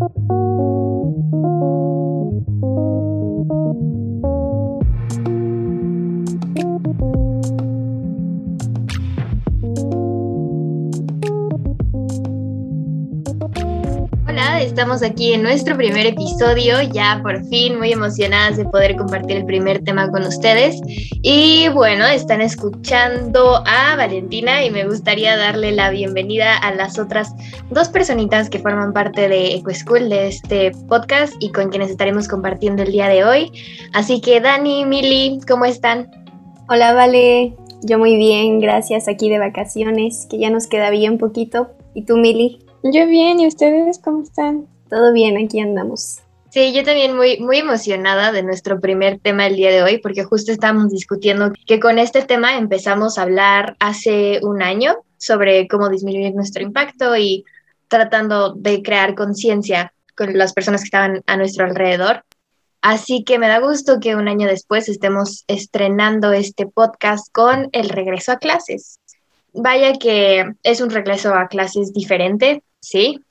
you. Estamos aquí en nuestro primer episodio, ya por fin muy emocionadas de poder compartir el primer tema con ustedes. Y bueno, están escuchando a Valentina y me gustaría darle la bienvenida a las otras dos personitas que forman parte de EcoSchool, de este podcast y con quienes estaremos compartiendo el día de hoy. Así que Dani, Mili, ¿cómo están? Hola, Vale. Yo muy bien, gracias aquí de vacaciones, que ya nos queda bien poquito. ¿Y tú, Mili? Yo bien, ¿y ustedes cómo están? Todo bien, aquí andamos. Sí, yo también muy, muy emocionada de nuestro primer tema el día de hoy, porque justo estábamos discutiendo que con este tema empezamos a hablar hace un año sobre cómo disminuir nuestro impacto y tratando de crear conciencia con las personas que estaban a nuestro alrededor. Así que me da gusto que un año después estemos estrenando este podcast con el regreso a clases. Vaya que es un regreso a clases diferente, sí,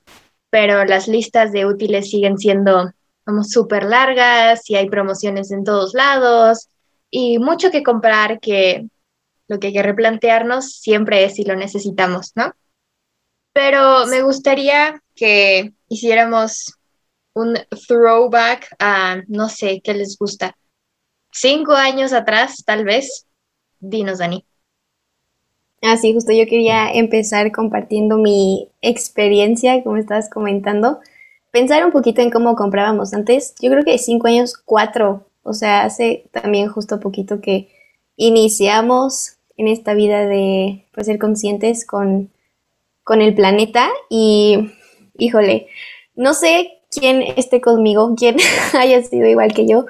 pero las listas de útiles siguen siendo como súper largas y hay promociones en todos lados y mucho que comprar que lo que hay que replantearnos siempre es si lo necesitamos, ¿no? Pero me gustaría que hiciéramos un throwback a, no sé, ¿qué les gusta? Cinco años atrás, tal vez. Dinos, Dani. Ah, sí, justo yo quería empezar compartiendo mi experiencia, como estabas comentando. Pensar un poquito en cómo comprábamos antes. Yo creo que cinco años, cuatro. O sea, hace también justo poquito que iniciamos en esta vida de pues, ser conscientes con, con el planeta. Y, híjole, no sé quién esté conmigo, quién haya sido igual que yo,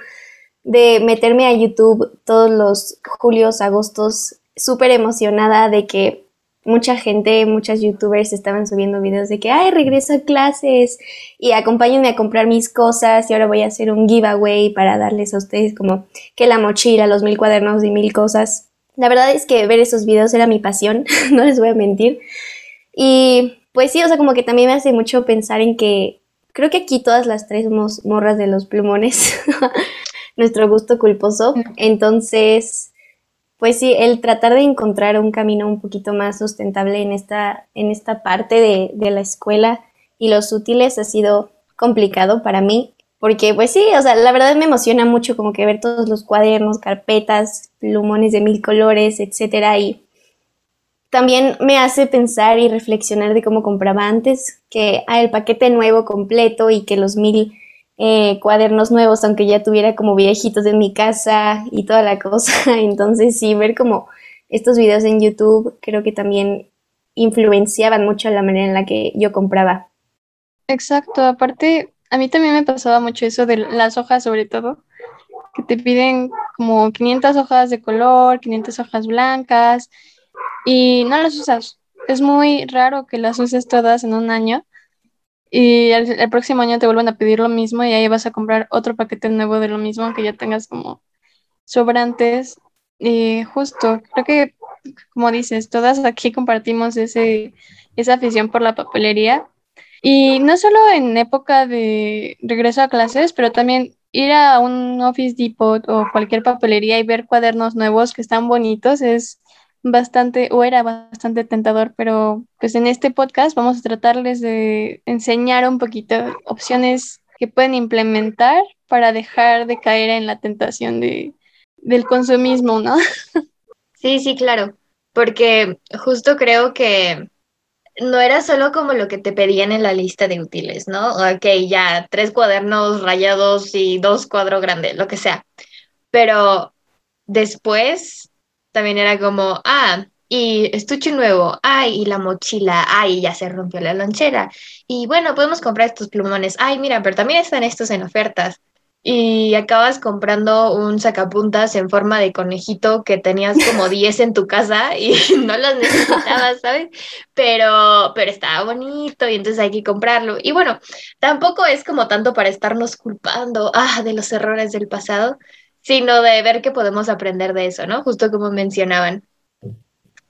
de meterme a YouTube todos los julios, agostos súper emocionada de que mucha gente, muchas youtubers estaban subiendo videos de que, ay, regreso a clases y acompáñenme a comprar mis cosas y ahora voy a hacer un giveaway para darles a ustedes como que la mochila, los mil cuadernos y mil cosas. La verdad es que ver esos videos era mi pasión, no les voy a mentir. Y pues sí, o sea, como que también me hace mucho pensar en que creo que aquí todas las tres somos morras de los plumones, nuestro gusto culposo. Entonces, pues sí, el tratar de encontrar un camino un poquito más sustentable en esta, en esta parte de, de, la escuela y los útiles ha sido complicado para mí, porque pues sí, o sea, la verdad me emociona mucho como que ver todos los cuadernos, carpetas, plumones de mil colores, etcétera, y también me hace pensar y reflexionar de cómo compraba antes, que ah, el paquete nuevo completo y que los mil eh, cuadernos nuevos, aunque ya tuviera como viejitos en mi casa y toda la cosa. Entonces sí, ver como estos videos en YouTube creo que también influenciaban mucho la manera en la que yo compraba. Exacto, aparte a mí también me pasaba mucho eso de las hojas sobre todo, que te piden como 500 hojas de color, 500 hojas blancas y no las usas. Es muy raro que las uses todas en un año y el, próximo año te vuelven a pedir lo mismo y ahí vas a comprar otro paquete nuevo de lo mismo, aunque ya tengas como sobrantes. Y justo, creo que, como dices, todas aquí compartimos ese, esa afición por la papelería. Y no solo en época de regreso a clases, pero también ir a un Office Depot o cualquier papelería y ver cuadernos nuevos que están bonitos es bastante o era bastante tentador, pero pues en este podcast vamos a tratarles de enseñar un poquito opciones que pueden implementar para dejar de caer en la tentación de, del consumismo, ¿no? Sí, sí, claro, porque justo creo que no era solo como lo que te pedían en la lista de útiles, ¿no? Ok, ya tres cuadernos rayados y dos cuadros grandes, lo que sea. Pero después también era como, ah, y estuche nuevo, ay, y la mochila, ay, ya se rompió la lonchera. Y bueno, podemos comprar estos plumones, ay, mira, pero también están estos en ofertas. Y acabas comprando un sacapuntas en forma de conejito que tenías como 10 en tu casa y no los necesitabas, ¿sabes? Pero, pero estaba bonito y entonces hay que comprarlo. Y bueno, tampoco es como tanto para estarnos culpando, ah, de los errores del pasado, sino de ver qué podemos aprender de eso, ¿no? Justo como mencionaban.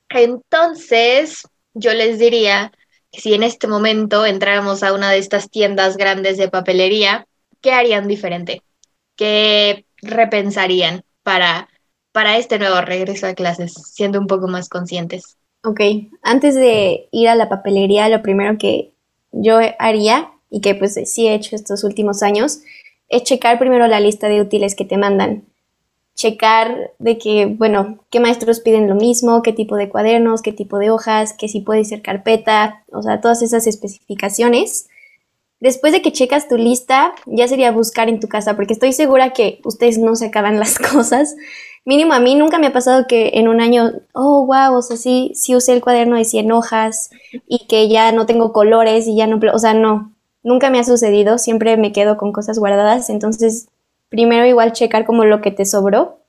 Entonces, yo les diría si en este momento entráramos a una de estas tiendas grandes de papelería, ¿qué harían diferente? ¿Qué repensarían para, para este nuevo regreso a clases, siendo un poco más conscientes? Ok, antes de ir a la papelería, lo primero que yo haría, y que pues sí he hecho estos últimos años, es checar primero la lista de útiles que te mandan. Checar de que, bueno, qué maestros piden lo mismo, qué tipo de cuadernos, qué tipo de hojas, que si puede ser carpeta, o sea, todas esas especificaciones. Después de que checas tu lista, ya sería buscar en tu casa, porque estoy segura que ustedes no se acaban las cosas. Mínimo a mí nunca me ha pasado que en un año, oh, wow, o sea, sí, sí usé el cuaderno de 100 hojas y que ya no tengo colores y ya no, o sea, no, nunca me ha sucedido, siempre me quedo con cosas guardadas, entonces primero igual checar como lo que te sobró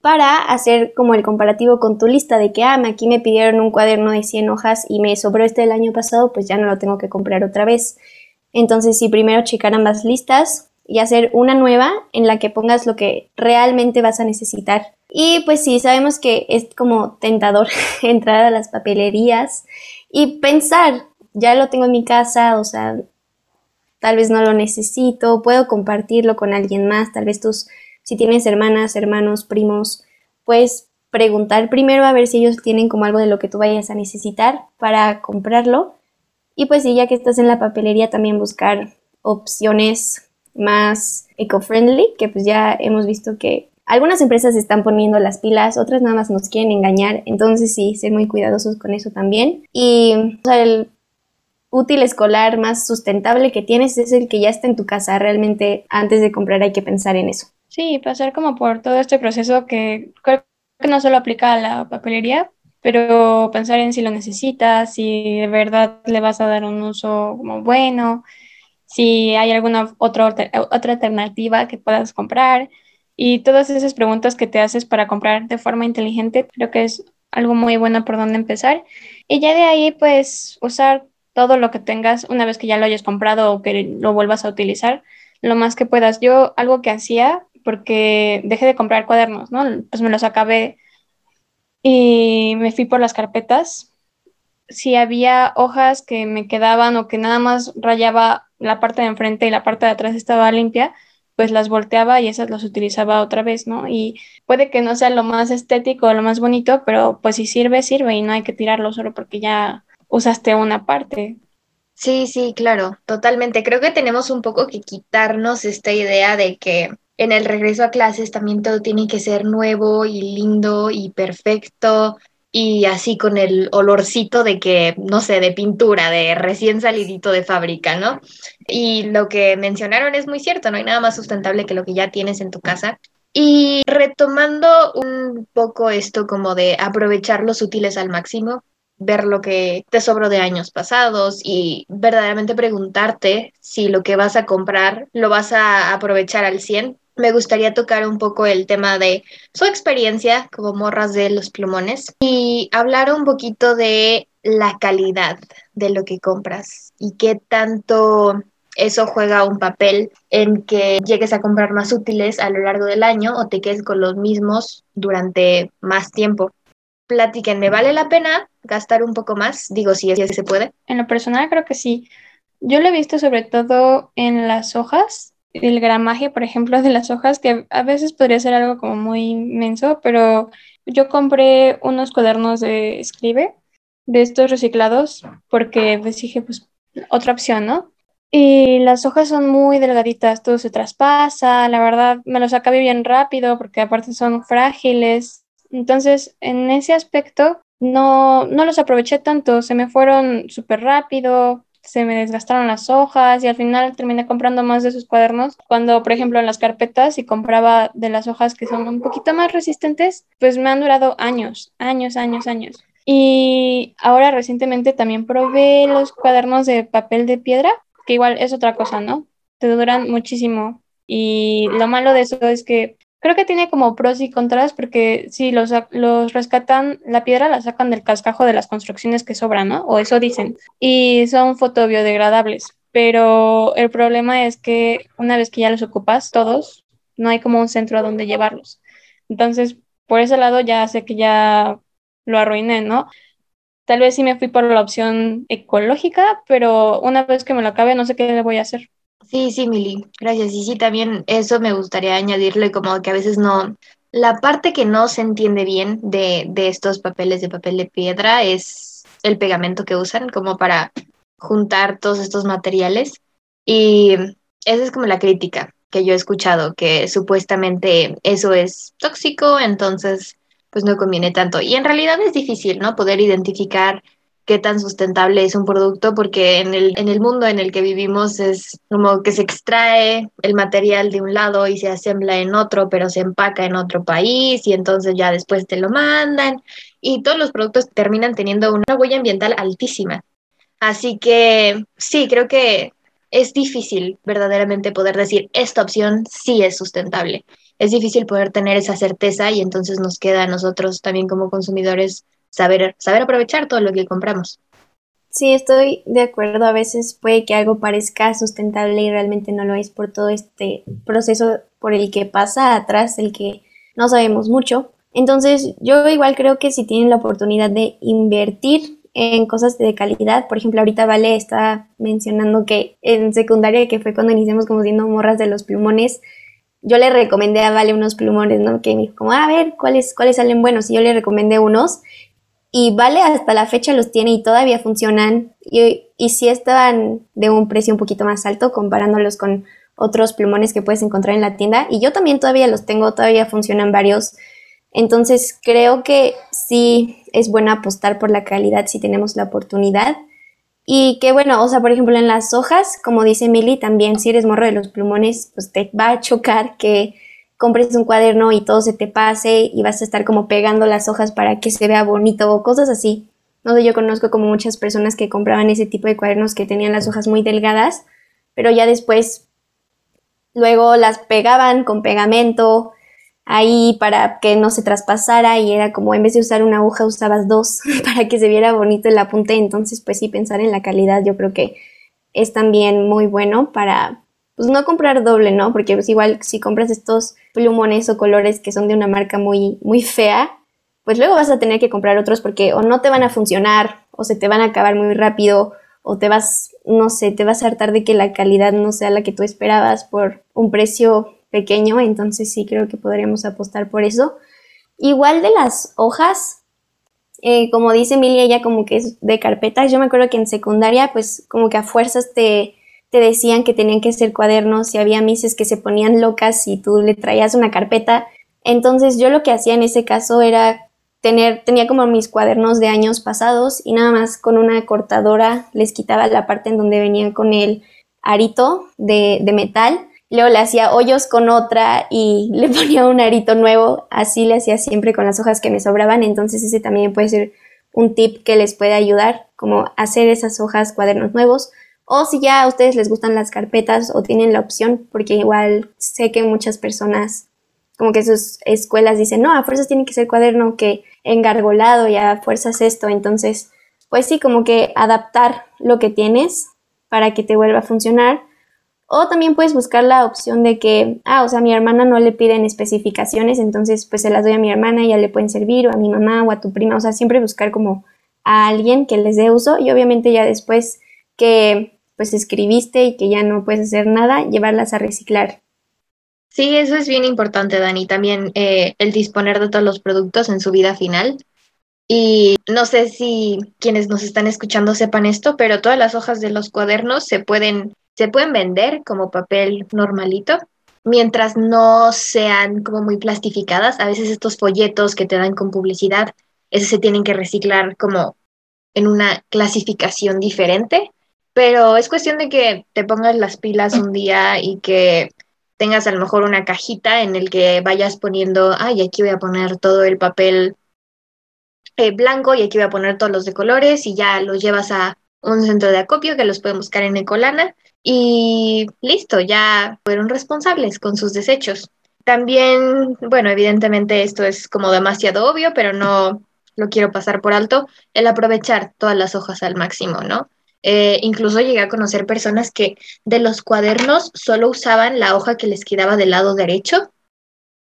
para hacer como el comparativo con tu lista de que, ah, aquí me pidieron un cuaderno de 100 hojas y me sobró este del año pasado, pues ya no lo tengo que comprar otra vez. Entonces, sí, primero checar ambas listas y hacer una nueva en la que pongas lo que realmente vas a necesitar. Y pues sí, sabemos que es como tentador entrar a las papelerías y pensar, ya lo tengo en mi casa, o sea, tal vez no lo necesito, puedo compartirlo con alguien más, tal vez tus, si tienes hermanas, hermanos, primos, puedes preguntar primero a ver si ellos tienen como algo de lo que tú vayas a necesitar para comprarlo. Y pues sí, ya que estás en la papelería, también buscar opciones más eco-friendly, que pues ya hemos visto que algunas empresas están poniendo las pilas, otras nada más nos quieren engañar, entonces sí, ser muy cuidadosos con eso también. Y el útil escolar más sustentable que tienes es el que ya está en tu casa. Realmente antes de comprar hay que pensar en eso. Sí, pasar como por todo este proceso que creo que no solo aplica a la papelería, pero pensar en si lo necesitas, si de verdad le vas a dar un uso como bueno, si hay alguna otra, otra alternativa que puedas comprar y todas esas preguntas que te haces para comprar de forma inteligente, creo que es algo muy bueno por donde empezar. Y ya de ahí, pues, usar todo lo que tengas una vez que ya lo hayas comprado o que lo vuelvas a utilizar, lo más que puedas. Yo algo que hacía, porque dejé de comprar cuadernos, ¿no? Pues me los acabé y me fui por las carpetas. Si había hojas que me quedaban o que nada más rayaba la parte de enfrente y la parte de atrás estaba limpia, pues las volteaba y esas las utilizaba otra vez, ¿no? Y puede que no sea lo más estético o lo más bonito, pero pues si sirve, sirve y no hay que tirarlo solo porque ya usaste una parte. Sí, sí, claro, totalmente. Creo que tenemos un poco que quitarnos esta idea de que en el regreso a clases también todo tiene que ser nuevo y lindo y perfecto y así con el olorcito de que, no sé, de pintura, de recién salidito de fábrica, ¿no? Y lo que mencionaron es muy cierto, no hay nada más sustentable que lo que ya tienes en tu casa. Y retomando un poco esto como de aprovechar los útiles al máximo, ver lo que te sobró de años pasados y verdaderamente preguntarte si lo que vas a comprar lo vas a aprovechar al 100. Me gustaría tocar un poco el tema de su experiencia como morras de los plumones y hablar un poquito de la calidad de lo que compras y qué tanto eso juega un papel en que llegues a comprar más útiles a lo largo del año o te quedes con los mismos durante más tiempo platíquenme, ¿vale la pena gastar un poco más? Digo, si es que se puede. En lo personal creo que sí. Yo lo he visto sobre todo en las hojas, el gramaje, por ejemplo, de las hojas, que a veces podría ser algo como muy inmenso, pero yo compré unos cuadernos de escribe, de estos reciclados, porque pues dije, pues otra opción, ¿no? Y las hojas son muy delgaditas, todo se traspasa, la verdad me los acabé bien rápido porque aparte son frágiles, entonces, en ese aspecto, no, no los aproveché tanto, se me fueron súper rápido, se me desgastaron las hojas y al final terminé comprando más de sus cuadernos. Cuando, por ejemplo, en las carpetas y compraba de las hojas que son un poquito más resistentes, pues me han durado años, años, años, años. Y ahora recientemente también probé los cuadernos de papel de piedra, que igual es otra cosa, ¿no? Te duran muchísimo. Y lo malo de eso es que Creo que tiene como pros y contras porque si los, los rescatan, la piedra la sacan del cascajo de las construcciones que sobran, ¿no? O eso dicen. Y son fotobiodegradables. Pero el problema es que una vez que ya los ocupas todos, no hay como un centro a donde llevarlos. Entonces, por ese lado ya sé que ya lo arruiné, ¿no? tal vez sí me fui por la opción ecológica, pero una vez que me lo acabe no sé qué le voy a hacer. Sí, sí, Mili, gracias. Y sí, también eso me gustaría añadirle como que a veces no, la parte que no se entiende bien de, de estos papeles de papel de piedra es el pegamento que usan como para juntar todos estos materiales. Y esa es como la crítica que yo he escuchado, que supuestamente eso es tóxico, entonces pues no conviene tanto. Y en realidad es difícil, ¿no? Poder identificar qué tan sustentable es un producto, porque en el, en el mundo en el que vivimos es como que se extrae el material de un lado y se asembla en otro, pero se empaca en otro país y entonces ya después te lo mandan y todos los productos terminan teniendo una huella ambiental altísima. Así que sí, creo que es difícil verdaderamente poder decir esta opción sí es sustentable. Es difícil poder tener esa certeza y entonces nos queda a nosotros también como consumidores saber, saber aprovechar todo lo que compramos. Sí, estoy de acuerdo. A veces puede que algo parezca sustentable y realmente no lo es por todo este proceso por el que pasa atrás, el que no sabemos mucho. Entonces, yo igual creo que si tienen la oportunidad de invertir en cosas de calidad, por ejemplo, ahorita Vale está mencionando que en secundaria, que fue cuando iniciamos como siendo morras de los plumones, yo le recomendé a Vale unos plumones, ¿no? Que me dijo como, a ver, ¿cuáles, cuáles salen buenos? Y yo le recomendé unos y Vale hasta la fecha los tiene y todavía funcionan. Y, y sí estaban de un precio un poquito más alto comparándolos con otros plumones que puedes encontrar en la tienda. Y yo también todavía los tengo, todavía funcionan varios. Entonces creo que sí es bueno apostar por la calidad si tenemos la oportunidad. Y que bueno, o sea, por ejemplo en las hojas, como dice Milly, también si eres morro de los plumones, pues te va a chocar que compres un cuaderno y todo se te pase y vas a estar como pegando las hojas para que se vea bonito o cosas así. No sé, yo conozco como muchas personas que compraban ese tipo de cuadernos que tenían las hojas muy delgadas, pero ya después luego las pegaban con pegamento ahí para que no se traspasara y era como en vez de usar una aguja usabas dos para que se viera bonito el apunte. Entonces, pues sí, pensar en la calidad yo creo que es también muy bueno para, pues no comprar doble, ¿no? Porque pues igual si compras estos plumones o colores que son de una marca muy, muy fea, pues luego vas a tener que comprar otros porque o no te van a funcionar o se te van a acabar muy rápido o te vas, no sé, te vas a hartar de que la calidad no sea la que tú esperabas por un precio pequeño, entonces sí creo que podríamos apostar por eso. Igual de las hojas, eh, como dice Emilia, ella como que es de carpetas, yo me acuerdo que en secundaria pues como que a fuerzas te te decían que tenían que ser cuadernos y había mises que se ponían locas si tú le traías una carpeta. Entonces yo lo que hacía en ese caso era tener, tenía como mis cuadernos de años pasados y nada más con una cortadora les quitaba la parte en donde venía con el arito de, de metal. Luego le hacía hoyos con otra y le ponía un arito nuevo. Así le hacía siempre con las hojas que me sobraban. Entonces ese también puede ser un tip que les puede ayudar, como hacer esas hojas cuadernos nuevos o si ya a ustedes les gustan las carpetas o tienen la opción, porque igual sé que muchas personas como que sus escuelas dicen, no, a fuerzas tiene que ser cuaderno que engargolado y a fuerzas esto. Entonces, pues sí, como que adaptar lo que tienes para que te vuelva a funcionar. O también puedes buscar la opción de que, ah, o sea, mi hermana no le piden especificaciones, entonces pues se las doy a mi hermana y ya le pueden servir, o a mi mamá o a tu prima, o sea, siempre buscar como a alguien que les dé uso y obviamente ya después que pues escribiste y que ya no puedes hacer nada, llevarlas a reciclar. Sí, eso es bien importante, Dani. También eh, el disponer de todos los productos en su vida final. Y no sé si quienes nos están escuchando sepan esto, pero todas las hojas de los cuadernos se pueden, se pueden vender como papel normalito, mientras no sean como muy plastificadas. A veces estos folletos que te dan con publicidad, esos se tienen que reciclar como en una clasificación diferente pero es cuestión de que te pongas las pilas un día y que tengas a lo mejor una cajita en el que vayas poniendo, ay, aquí voy a poner todo el papel eh, blanco y aquí voy a poner todos los de colores y ya los llevas a un centro de acopio que los pueden buscar en Ecolana y listo, ya fueron responsables con sus desechos. También, bueno, evidentemente esto es como demasiado obvio, pero no lo quiero pasar por alto, el aprovechar todas las hojas al máximo, ¿no? Eh, incluso llegué a conocer personas que de los cuadernos solo usaban la hoja que les quedaba del lado derecho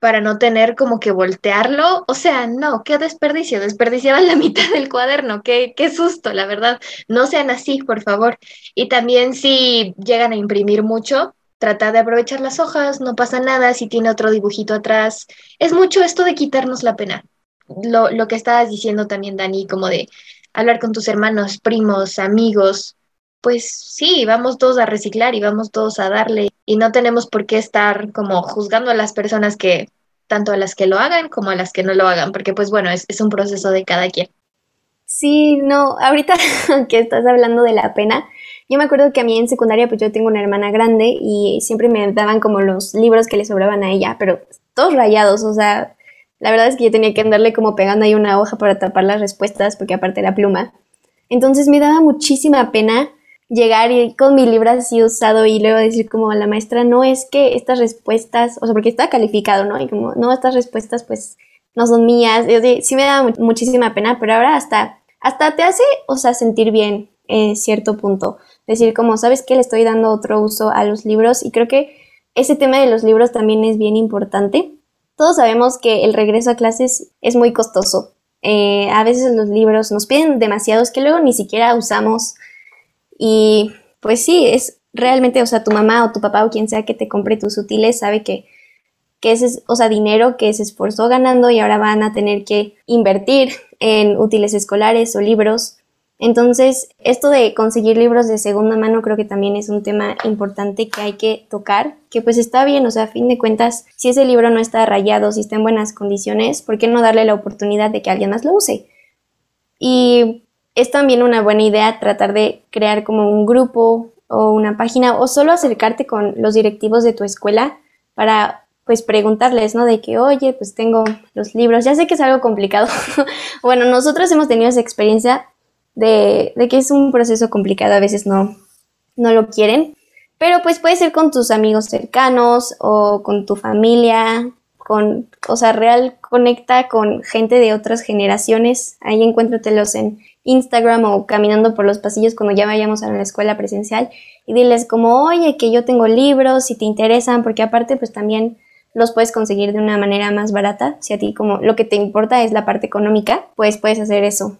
para no tener como que voltearlo. O sea, no, qué desperdicio, desperdiciaban la mitad del cuaderno, qué, qué susto, la verdad. No sean así, por favor. Y también si llegan a imprimir mucho, trata de aprovechar las hojas, no pasa nada si tiene otro dibujito atrás. Es mucho esto de quitarnos la pena. Lo, lo que estabas diciendo también, Dani, como de hablar con tus hermanos, primos, amigos, pues sí, vamos todos a reciclar y vamos todos a darle y no tenemos por qué estar como juzgando a las personas que, tanto a las que lo hagan como a las que no lo hagan, porque pues bueno, es, es un proceso de cada quien. Sí, no, ahorita que estás hablando de la pena, yo me acuerdo que a mí en secundaria pues yo tengo una hermana grande y siempre me daban como los libros que le sobraban a ella, pero todos rayados, o sea, la verdad es que yo tenía que andarle como pegando ahí una hoja para tapar las respuestas porque aparte era pluma. Entonces me daba muchísima pena llegar y con mi libro así usado y luego decir como a la maestra, no es que estas respuestas, o sea, porque está calificado, ¿no? Y como, no, estas respuestas pues no son mías. Y, sí me da muchísima pena, pero ahora hasta, hasta te hace, o sea, sentir bien en cierto punto. Decir como, ¿sabes qué? Le estoy dando otro uso a los libros y creo que ese tema de los libros también es bien importante. Todos sabemos que el regreso a clases es muy costoso. Eh, a veces los libros nos piden demasiados que luego ni siquiera usamos y pues sí, es realmente, o sea, tu mamá o tu papá o quien sea que te compre tus útiles sabe que, que ese o sea, dinero que se esforzó ganando y ahora van a tener que invertir en útiles escolares o libros. Entonces, esto de conseguir libros de segunda mano creo que también es un tema importante que hay que tocar, que pues está bien, o sea, a fin de cuentas, si ese libro no está rayado, si está en buenas condiciones, ¿por qué no darle la oportunidad de que alguien más lo use? Y es también una buena idea tratar de crear como un grupo o una página o solo acercarte con los directivos de tu escuela para pues preguntarles, ¿no? De que, oye, pues tengo los libros, ya sé que es algo complicado. bueno, nosotros hemos tenido esa experiencia de, que es un proceso complicado, a veces no, no lo quieren, pero pues puede ser con tus amigos cercanos o con tu familia, con, o sea, real conecta con gente de otras generaciones, ahí encuéntratelos en Instagram o caminando por los pasillos cuando ya vayamos a la escuela presencial y diles como, oye, que yo tengo libros, si te interesan, porque aparte pues también los puedes conseguir de una manera más barata. Si a ti como lo que te importa es la parte económica, pues puedes hacer eso.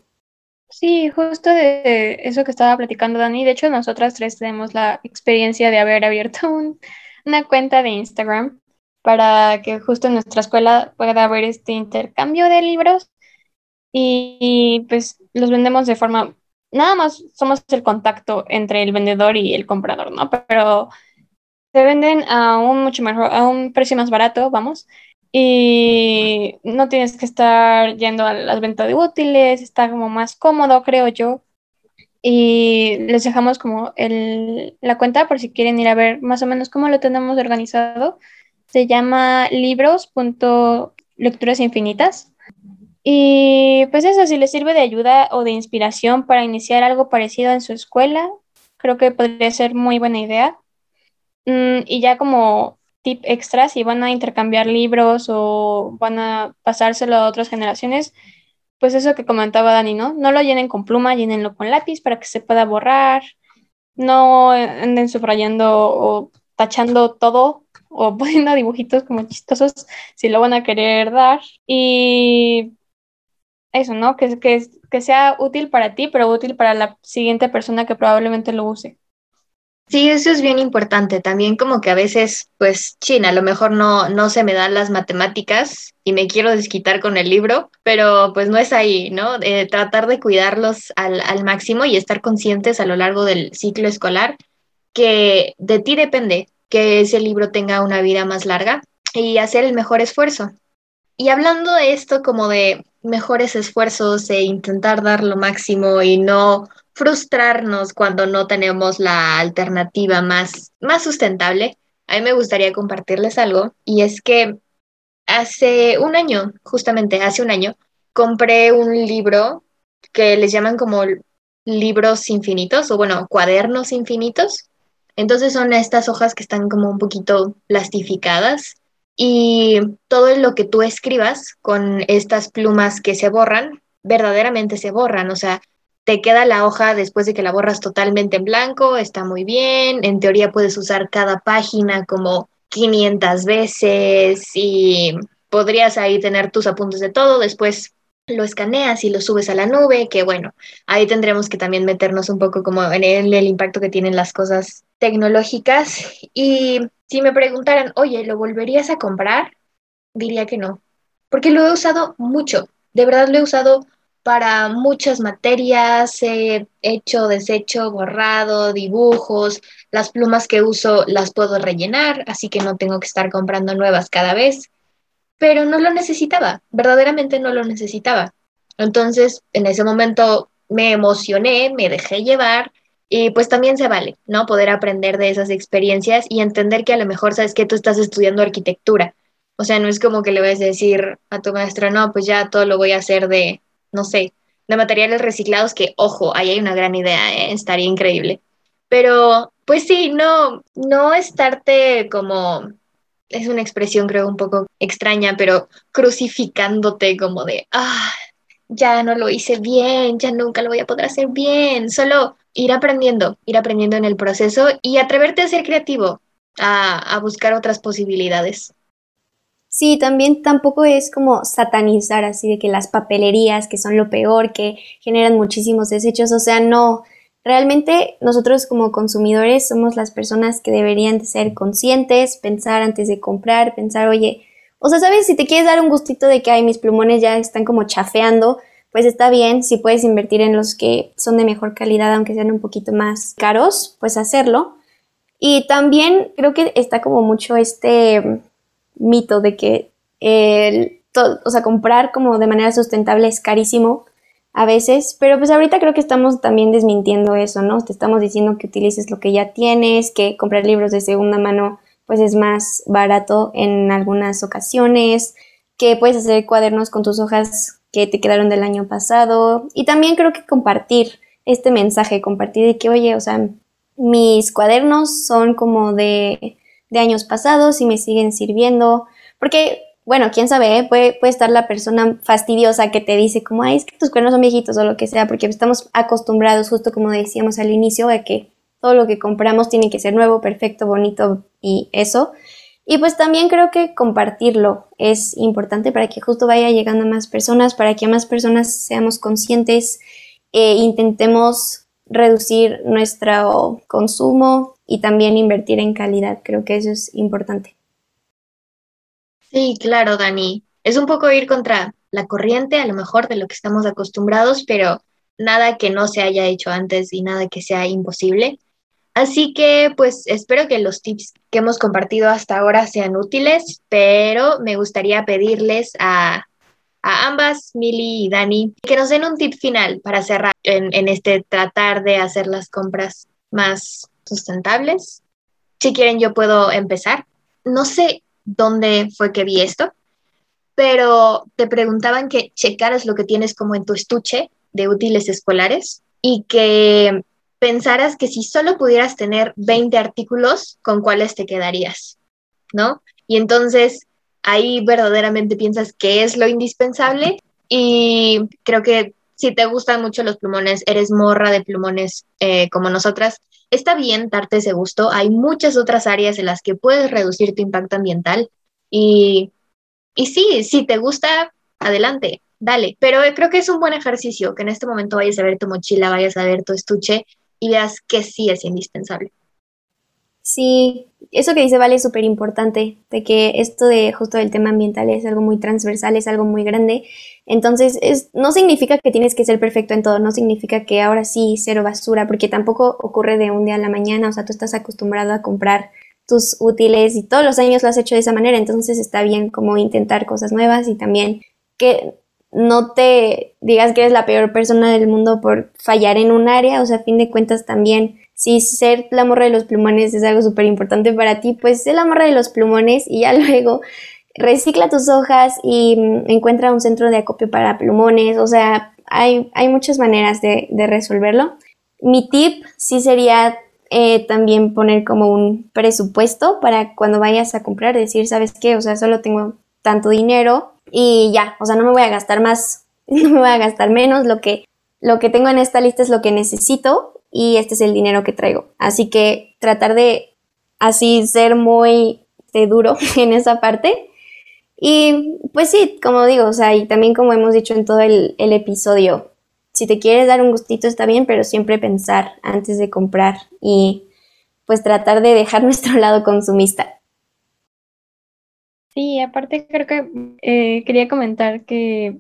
Sí, justo de eso que estaba platicando Dani. De hecho, nosotras tres tenemos la experiencia de haber abierto una cuenta de Instagram para que justo en nuestra escuela pueda haber este intercambio de libros y, pues los vendemos de forma, nada más somos el contacto entre el vendedor y el comprador, ¿no? Pero se venden a un mucho mejor, a un precio más barato, vamos, y no tienes que estar yendo a las ventas de útiles, está como más cómodo, creo yo. Y les dejamos como el, la cuenta por si quieren ir a ver más o menos cómo lo tenemos organizado. Se llama libros.lecturas infinitas. Y pues eso, si les sirve de ayuda o de inspiración para iniciar algo parecido en su escuela, creo que podría ser muy buena idea. Mm, y ya como tip extra, si van a intercambiar libros o van a pasárselo a otras generaciones, pues eso que comentaba Dani, ¿no? No lo llenen con pluma, llénenlo con lápiz para que se pueda borrar. No anden subrayando o tachando todo o poniendo dibujitos como chistosos si lo van a querer dar. Y eso, ¿no? Que, que, que sea útil para ti, pero útil para la siguiente persona que probablemente lo use. Sí, eso es bien importante. También como que a veces, pues, China, a lo mejor no, no se me dan las matemáticas y me quiero desquitar con el libro, pero pues no es ahí, ¿no? tratar de cuidarlos al máximo y estar conscientes a lo largo del ciclo escolar que de ti depende que ese libro tenga una vida más larga y hacer el mejor esfuerzo. Y hablando de esto como de mejores esfuerzos e intentar dar lo máximo y no frustrarnos cuando no tenemos la alternativa más, más sustentable, a mí me gustaría compartirles algo y es que hace un año, justamente hace un año, compré un libro que les llaman como libros infinitos o bueno, cuadernos infinitos. Entonces son estas hojas que están como un poquito plastificadas y todo lo que tú escribas con estas plumas que se borran, verdaderamente se borran, o sea, te queda la hoja después de que la borras totalmente en blanco, está muy bien, en teoría puedes usar cada página como 500 veces y podrías ahí tener tus apuntes de todo, después lo escaneas y lo subes a la nube, que bueno, ahí tendremos que también meternos un poco como en el, el, impacto que tienen las cosas tecnológicas. Y si me preguntaran, oye, ¿lo volverías a comprar? Diría que no, porque lo he usado mucho, de verdad lo he usado para muchas materias, he hecho, deshecho, borrado, dibujos, las plumas que uso las puedo rellenar, así que no tengo que estar comprando nuevas cada vez pero no lo necesitaba, verdaderamente no lo necesitaba. Entonces, en ese momento me emocioné, me dejé llevar y pues también se vale, ¿no? Poder aprender de esas experiencias y entender que a lo mejor sabes que tú estás estudiando arquitectura. O sea, no es como que le vas a decir a tu maestra, no, pues ya todo lo voy a hacer de, no sé, de materiales reciclados, que ojo, ahí hay una gran idea, ¿eh? estaría increíble. Pero, pues sí, no, no estarte como es una expresión creo un poco extraña, pero crucificándote como de, ah, ya no lo hice bien, ya nunca lo voy a poder hacer bien, solo ir aprendiendo, ir aprendiendo en el proceso y atreverte a ser creativo, a, a buscar otras posibilidades. Sí, también tampoco es como satanizar así de que las papelerías, que son lo peor, que generan muchísimos desechos, o sea, no, Realmente nosotros como consumidores somos las personas que deberían de ser conscientes, pensar antes de comprar, pensar, oye, o sea, sabes, si te quieres dar un gustito de que hay mis plumones ya están como chafeando, pues está bien, si puedes invertir en los que son de mejor calidad, aunque sean un poquito más caros, pues hacerlo. Y también creo que está como mucho este mito de que el, o sea, comprar como de manera sustentable es carísimo a veces, pero pues ahorita creo que estamos también desmintiendo eso, ¿no? Te estamos diciendo que utilices lo que ya tienes, que comprar libros de segunda mano pues es más barato en algunas ocasiones, que puedes hacer cuadernos con tus hojas que te quedaron del año pasado y también creo que compartir este mensaje, compartir de que, oye, o sea, mis cuadernos son como de, de años pasados y me siguen sirviendo, porque bueno, quién sabe, ¿eh? puede, puede estar la persona fastidiosa que te dice como, ay, es que tus cuernos son viejitos o lo que sea, porque estamos acostumbrados, justo como decíamos al inicio, a que todo lo que compramos tiene que ser nuevo, perfecto, bonito y eso. Y pues también creo que compartirlo es importante para que justo vaya llegando a más personas, para que a más personas seamos conscientes e intentemos reducir nuestro consumo y también invertir en calidad. Creo que eso es importante. Sí, claro, Dani. Es un poco ir contra la corriente, a lo mejor de lo que estamos acostumbrados, pero nada que no se haya hecho antes y nada que sea imposible. Así que pues espero que los tips que hemos compartido hasta ahora sean útiles, pero me gustaría pedirles a, a ambas, Mili y Dani, que nos den un tip final para cerrar en, en este tratar de hacer las compras más sustentables. Si quieren, yo puedo empezar. No sé, dónde fue que vi esto, pero te preguntaban que checaras lo que tienes como en tu estuche de útiles escolares y que pensaras que si solo pudieras tener 20 artículos, ¿con cuáles te quedarías? ¿No? Y entonces ahí verdaderamente piensas qué es lo indispensable y creo que si te gustan mucho los plumones, eres morra de plumones eh, como nosotras, está bien darte ese gusto. Hay muchas otras áreas en las que puedes reducir tu impacto ambiental y, y sí, si te gusta, adelante, dale. Pero creo que es un buen ejercicio que en este momento vayas a ver tu mochila, vayas a ver tu estuche y veas que sí es indispensable. Sí, eso que dice Vale es súper importante, de que esto de justo del tema ambiental es algo muy transversal, es algo muy grande. Entonces, es, no significa que tienes que ser perfecto en todo, no significa que ahora sí cero basura, porque tampoco ocurre de un día a la mañana, o sea, tú estás acostumbrado a comprar tus útiles y todos los años lo has hecho de esa manera, entonces está bien como intentar cosas nuevas y también que no te digas que eres la peor persona del mundo por fallar en un área, o sea, a fin de cuentas también si ser la morra de los plumones es algo súper importante para ti, pues sé la morra de los plumones y ya luego recicla tus hojas y mm, encuentra un centro de acopio para plumones. O sea, hay, hay muchas maneras de, resolverlo. Mi tip sí sería eh, también poner como un presupuesto para cuando vayas a comprar, decir, ¿sabes qué? O sea, solo tengo tanto dinero y ya, o sea, no me voy a gastar más, no me voy a gastar menos, lo que, lo que tengo en esta lista es lo que necesito y este es el dinero que traigo. Así que tratar de así ser muy este, duro en esa parte. Y pues sí, como digo, o sea, y también como hemos dicho en todo el, el episodio, si te quieres dar un gustito está bien, pero siempre pensar antes de comprar y pues tratar de dejar nuestro lado consumista. Sí, aparte creo que eh, quería comentar que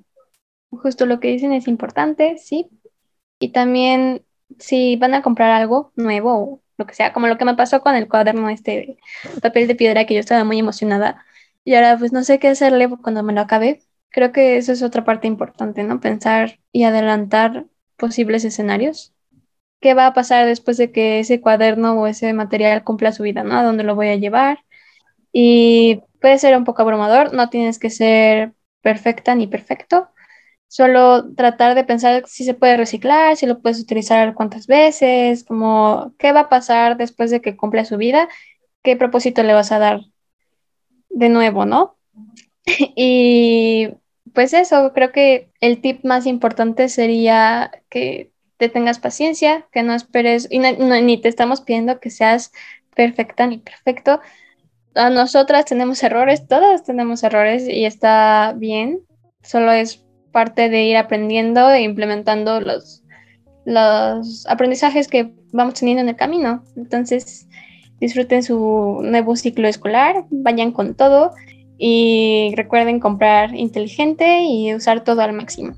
justo lo que dicen es importante, sí. Y también si van a comprar algo nuevo o lo que sea, como lo que me pasó con el cuaderno este papel de piedra que yo estaba muy emocionada y ahora pues no sé qué hacerle cuando me lo acabe. Creo que eso es otra parte importante, ¿no? Pensar y adelantar posibles escenarios qué va a pasar después de que ese cuaderno o ese material cumpla su vida, ¿no? ¿A dónde lo voy a llevar? Y puede ser un poco abrumador, no tienes que ser perfecta ni perfecto, solo tratar de pensar si se puede reciclar, si lo puedes utilizar cuántas veces, como qué va a pasar después de que cumpla su vida, qué propósito le vas a dar de nuevo, ¿no? y pues eso, creo que el tip más importante sería que te tengas paciencia, que no esperes, y ni te estamos pidiendo que seas perfecta ni perfecto. A nosotras tenemos errores, todas tenemos errores y está bien, solo es parte de ir aprendiendo e implementando los, los aprendizajes que vamos teniendo en el camino. Entonces, disfruten su nuevo ciclo escolar, vayan con todo y recuerden comprar inteligente y usar todo al máximo.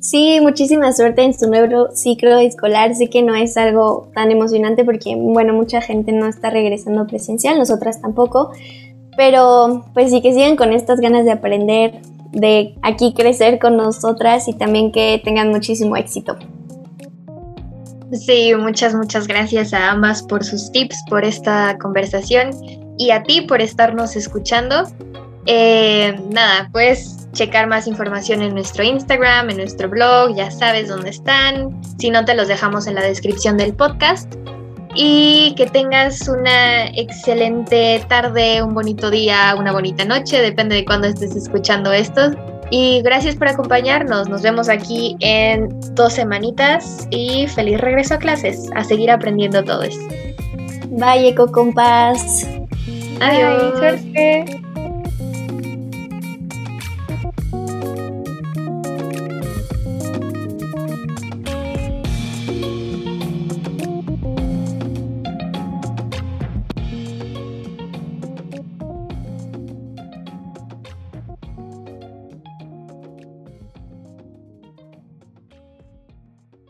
Sí, muchísima suerte en su nuevo ciclo escolar. Sé que no es algo tan emocionante porque, bueno, mucha gente no está regresando presencial, nosotras tampoco. Pero pues sí que sigan con estas ganas de aprender, de aquí crecer con nosotras y también que tengan muchísimo éxito. Sí, muchas, muchas gracias a ambas por sus tips, por esta conversación y a ti por estarnos escuchando. Eh, nada, pues checar más información en nuestro Instagram, en nuestro blog, ya sabes dónde están. Si no, te los dejamos en la descripción del podcast. Y que tengas una excelente tarde, un bonito día, una bonita noche, depende de cuándo estés escuchando esto. Y gracias por acompañarnos. Nos vemos aquí en dos semanitas y feliz regreso a clases, a seguir aprendiendo todos. Bye, Eco Compas. Adiós. Suerte.